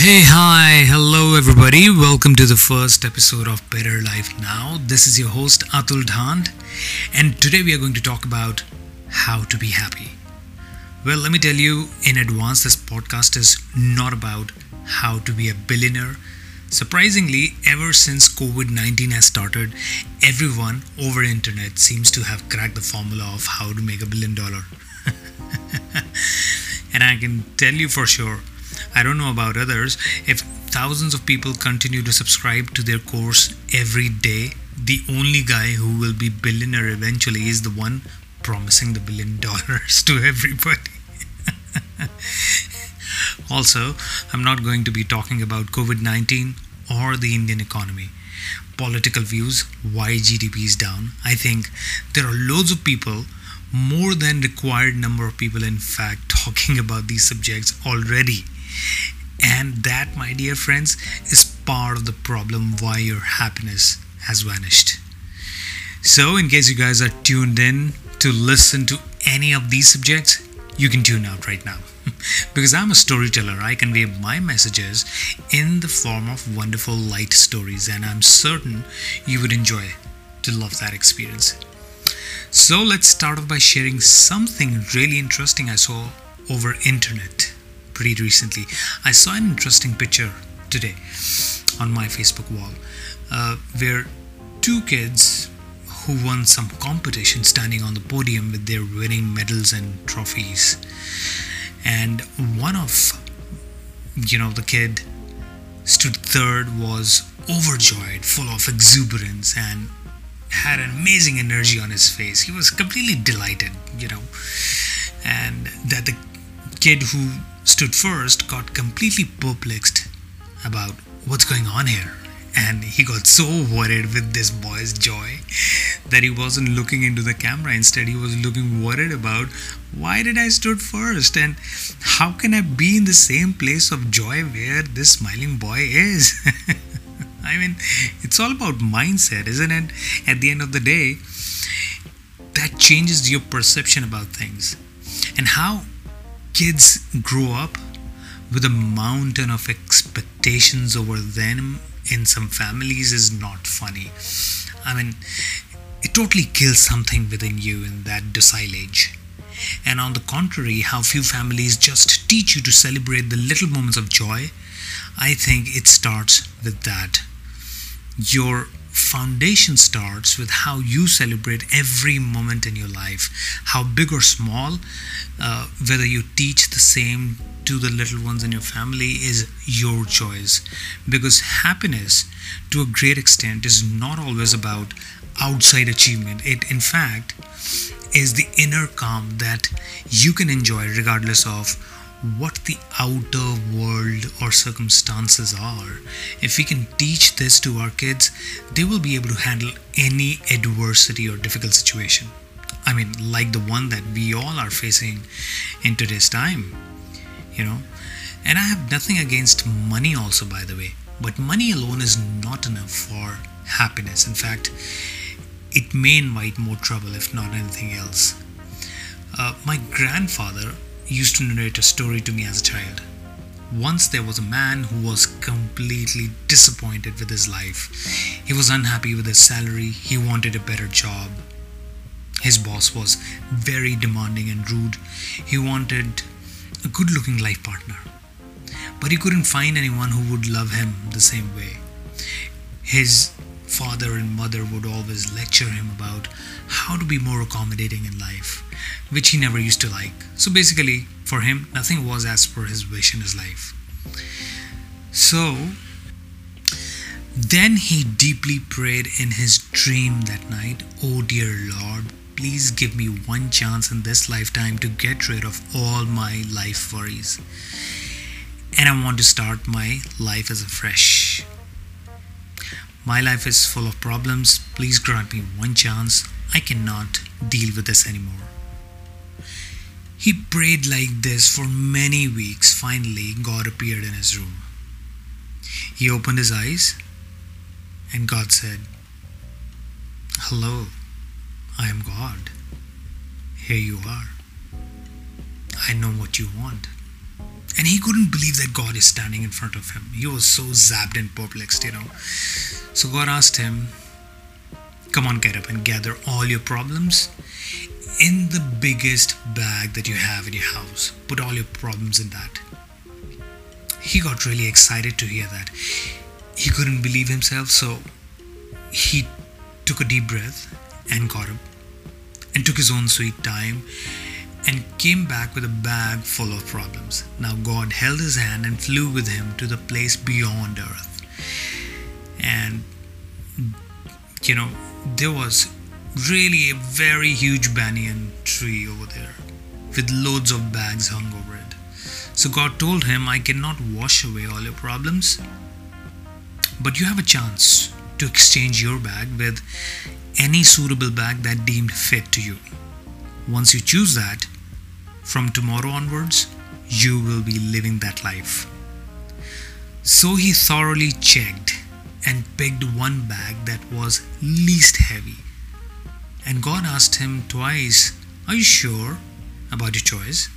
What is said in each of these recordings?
Hey, hi, hello everybody. Welcome to the first episode of Better Life Now. This is your host Atul Dhand, and today we are going to talk about how to be happy. Well, let me tell you in advance this podcast is not about how to be a billionaire. Surprisingly, ever since COVID-19 has started, everyone over internet seems to have cracked the formula of how to make a billion dollar. and I can tell you for sure I don't know about others. If thousands of people continue to subscribe to their course every day, the only guy who will be billionaire eventually is the one promising the billion dollars to everybody. also, I'm not going to be talking about COVID 19 or the Indian economy. Political views, why GDP is down. I think there are loads of people more than required number of people in fact talking about these subjects already and that, my dear friends, is part of the problem why your happiness has vanished. So, in case you guys are tuned in to listen to any of these subjects, you can tune out right now. because I'm a storyteller, I convey my messages in the form of wonderful light stories, and I'm certain you would enjoy to love that experience. So let's start off by sharing something really interesting I saw over internet pretty recently. I saw an interesting picture today on my Facebook wall uh, where two kids who won some competition standing on the podium with their winning medals and trophies. And one of, you know, the kid stood third was overjoyed, full of exuberance, and had an amazing energy on his face. He was completely delighted, you know, and that the kid who stood first got completely perplexed about what's going on here. And he got so worried with this boy's joy that he wasn't looking into the camera. Instead, he was looking worried about why did I stood first and how can I be in the same place of joy where this smiling boy is? I mean, it's all about mindset, isn't it? At the end of the day, that changes your perception about things and how kids grow up with a mountain of expectations over them in some families is not funny. I mean, it totally kills something within you in that docile age. And on the contrary, how few families just teach you to celebrate the little moments of joy, I think it starts with that. Your foundation starts with how you celebrate every moment in your life, how big or small, uh, whether you teach the same to the little ones in your family is your choice. Because happiness, to a great extent, is not always about outside achievement. It, in fact, is the inner calm that you can enjoy regardless of what the outer world or circumstances are. If we can teach this to our kids, they will be able to handle any adversity or difficult situation. I mean, like the one that we all are facing in today's time, you know. And I have nothing against money, also, by the way, but money alone is not enough for happiness. In fact, it may invite more trouble if not anything else. Uh, my grandfather used to narrate a story to me as a child. Once there was a man who was completely disappointed with his life. He was unhappy with his salary, he wanted a better job. His boss was very demanding and rude. He wanted a good looking life partner. But he couldn't find anyone who would love him the same way. His father and mother would always lecture him about how to be more accommodating in life, which he never used to like. So basically, for him, nothing was as per his wish in his life. So, then he deeply prayed in his dream that night, Oh dear Lord, please give me one chance in this lifetime to get rid of all my life worries. And I want to start my life as a fresh. My life is full of problems. Please grant me one chance. I cannot deal with this anymore. He prayed like this for many weeks. Finally, God appeared in his room. He opened his eyes, and God said, Hello, I am God. Here you are. I know what you want. And he couldn't believe that God is standing in front of him. He was so zapped and perplexed, you know. So God asked him, Come on, get up and gather all your problems in the biggest bag that you have in your house. Put all your problems in that. He got really excited to hear that. He couldn't believe himself, so he took a deep breath and got up and took his own sweet time and came back with a bag full of problems. Now, God held his hand and flew with him to the place beyond earth. And, you know, there was really a very huge banyan tree over there with loads of bags hung over it. So God told him, I cannot wash away all your problems, but you have a chance to exchange your bag with any suitable bag that deemed fit to you. Once you choose that, from tomorrow onwards, you will be living that life. So he thoroughly checked and picked one bag that was least heavy. And God asked him twice, Are you sure about your choice?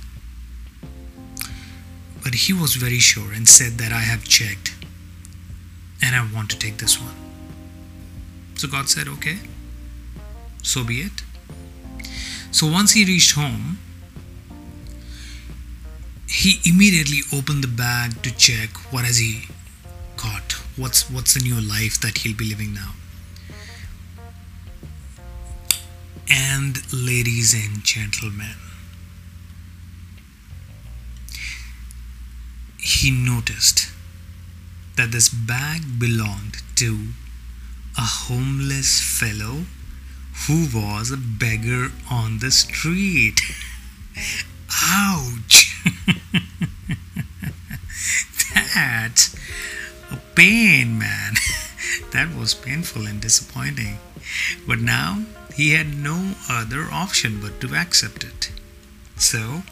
But he was very sure and said that I have checked and I want to take this one. So God said, Okay, so be it. So once he reached home, he immediately opened the bag to check what has he what's what's the new life that he'll be living now? And ladies and gentlemen he noticed that this bag belonged to a homeless fellow who was a beggar on the street. Ouch! That a pain, man. that was painful and disappointing. But now he had no other option but to accept it. So,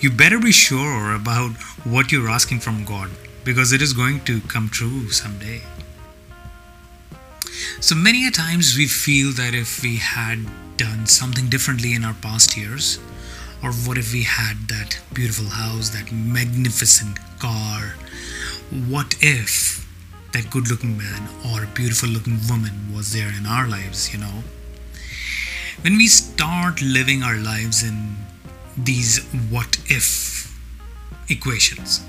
you better be sure about what you're asking from God because it is going to come true someday. So, many a times we feel that if we had done something differently in our past years, or what if we had that beautiful house, that magnificent car? What if that good looking man or beautiful looking woman was there in our lives, you know? When we start living our lives in these what if equations,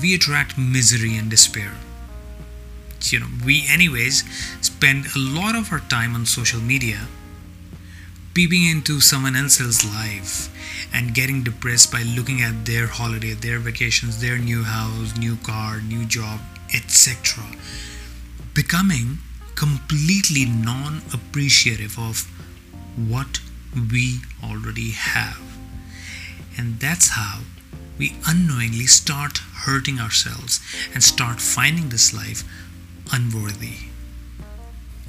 we attract misery and despair. You know, we, anyways, spend a lot of our time on social media peeping into someone else's life and getting depressed by looking at their holiday, their vacations, their new house, new car, new job, etc. Becoming completely non appreciative of what we already have. And that's how we unknowingly start hurting ourselves and start finding this life unworthy.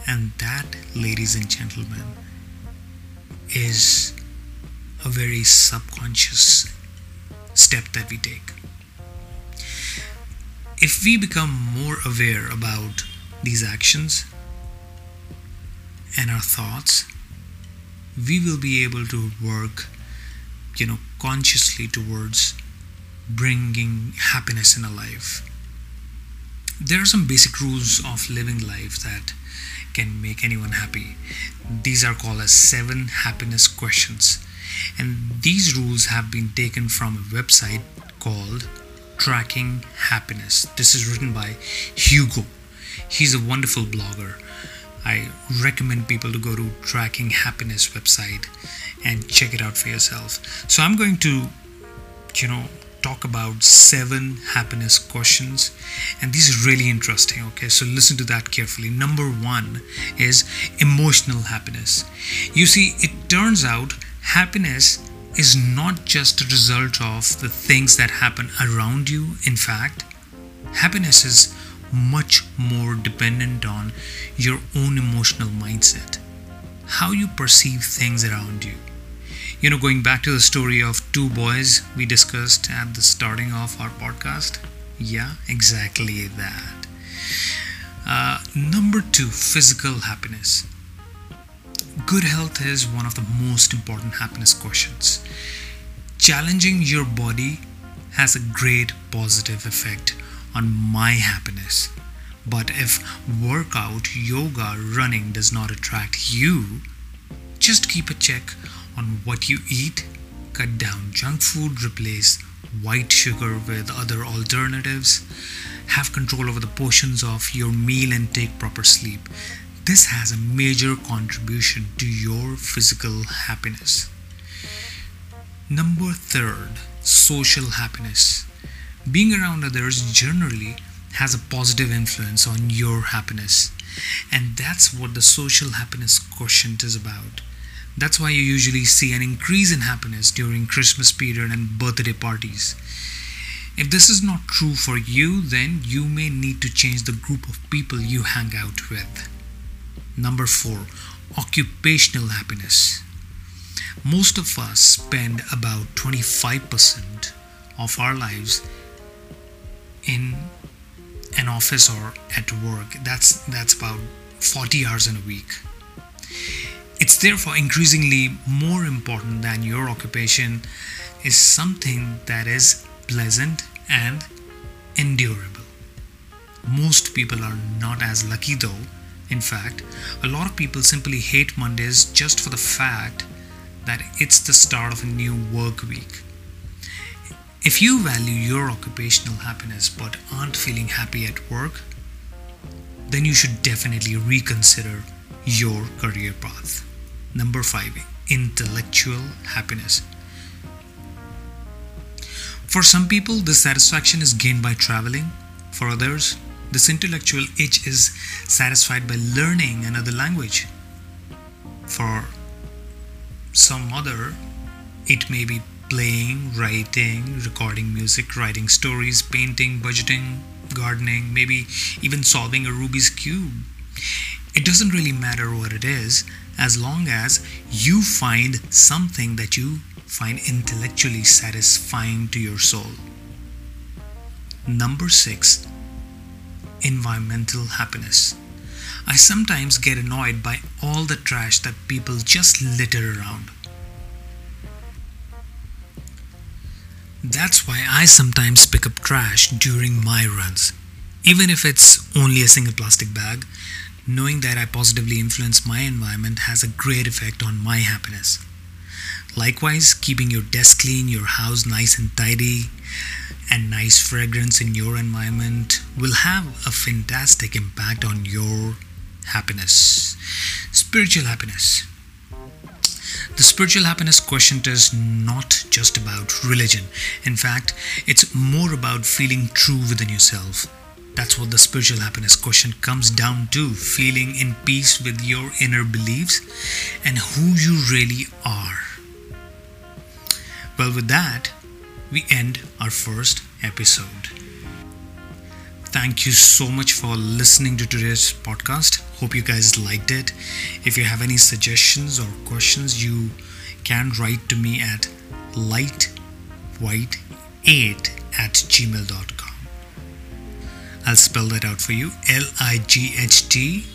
And that, ladies and gentlemen, is a very subconscious step that we take. If we become more aware about these actions and our thoughts, we will be able to work, you know, consciously towards bringing happiness in a life. There are some basic rules of living life that can make anyone happy. These are called as seven happiness quotients. And these rules have been taken from a website called Tracking Happiness. This is written by Hugo. He's a wonderful blogger. I recommend people to go to Tracking Happiness website and check it out for yourself. So I'm going to, you know, talk about seven happiness quotients and these are really interesting okay? So listen to that carefully. Number one is emotional happiness. You see it turns out happiness is not just a result of the things that happen around you. In fact happiness is much more dependent on your own emotional mindset how you perceive things around you you know, going back to the story of two boys we discussed at the starting of our podcast. Yeah, exactly that. Uh, number two, physical happiness. Good health is one of the most important happiness quotients. Challenging your body has a great positive effect on my happiness. But if workout, yoga, running does not attract you, just keep a check on what you eat, cut down junk food, replace white sugar with other alternatives, have control over the portions of your meal, and take proper sleep. This has a major contribution to your physical happiness. Number third, social happiness. Being around others generally has a positive influence on your happiness. And that's what the social happiness quotient is about. That's why you usually see an increase in happiness during Christmas period and birthday parties. If this is not true for you, then you may need to change the group of people you hang out with. Number four, occupational happiness. Most of us spend about 25% of our lives in an office or at work. That's that's about 40 hours in a week. It's therefore increasingly more important than your occupation is something that is pleasant and endurable. Most people are not as lucky though. In fact, a lot of people simply hate Mondays just for the fact that it's the start of a new work week. If you value your occupational happiness but aren't feeling happy at work, then you should definitely reconsider your career path. Number five, intellectual happiness. For some people, this satisfaction is gained by traveling. For others, this intellectual itch is satisfied by learning another language. For some other, it may be playing, writing, recording music, writing stories, painting, budgeting, gardening, maybe even solving a Rubik's Cube. It doesn't really matter what it is as long as you find something that you find intellectually satisfying to your soul. Number six, environmental happiness. I sometimes get annoyed by all the trash that people just litter around. That's why I sometimes pick up trash during my runs. Even if it's only a single plastic bag, knowing that I positively influence my environment has a great effect on my happiness. Likewise, keeping your desk clean, your house nice and tidy, and nice fragrance in your environment will have a fantastic impact on your happiness. Spiritual happiness. The spiritual happiness quotient is not just about religion. In fact, it's more about feeling true within yourself. That's what the spiritual happiness quotient comes down to feeling in peace with your inner beliefs and who you really are. Well, with that, we end our first episode. Thank you so much for listening to today's podcast. Hope you guys liked it. If you have any suggestions or questions, you can write to me at lightwhite8 at gmail.com. I'll spell that out for you L I G H T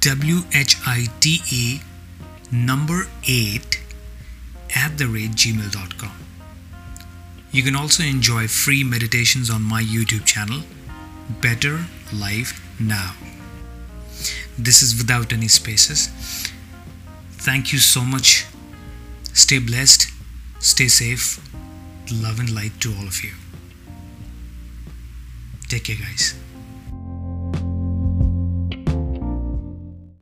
W H I T E number 8 at the rate gmail.com. You can also enjoy free meditations on my YouTube channel, Better Life Now. This is without any spaces. Thank you so much. Stay blessed, stay safe. Love and light to all of you. Take care, guys.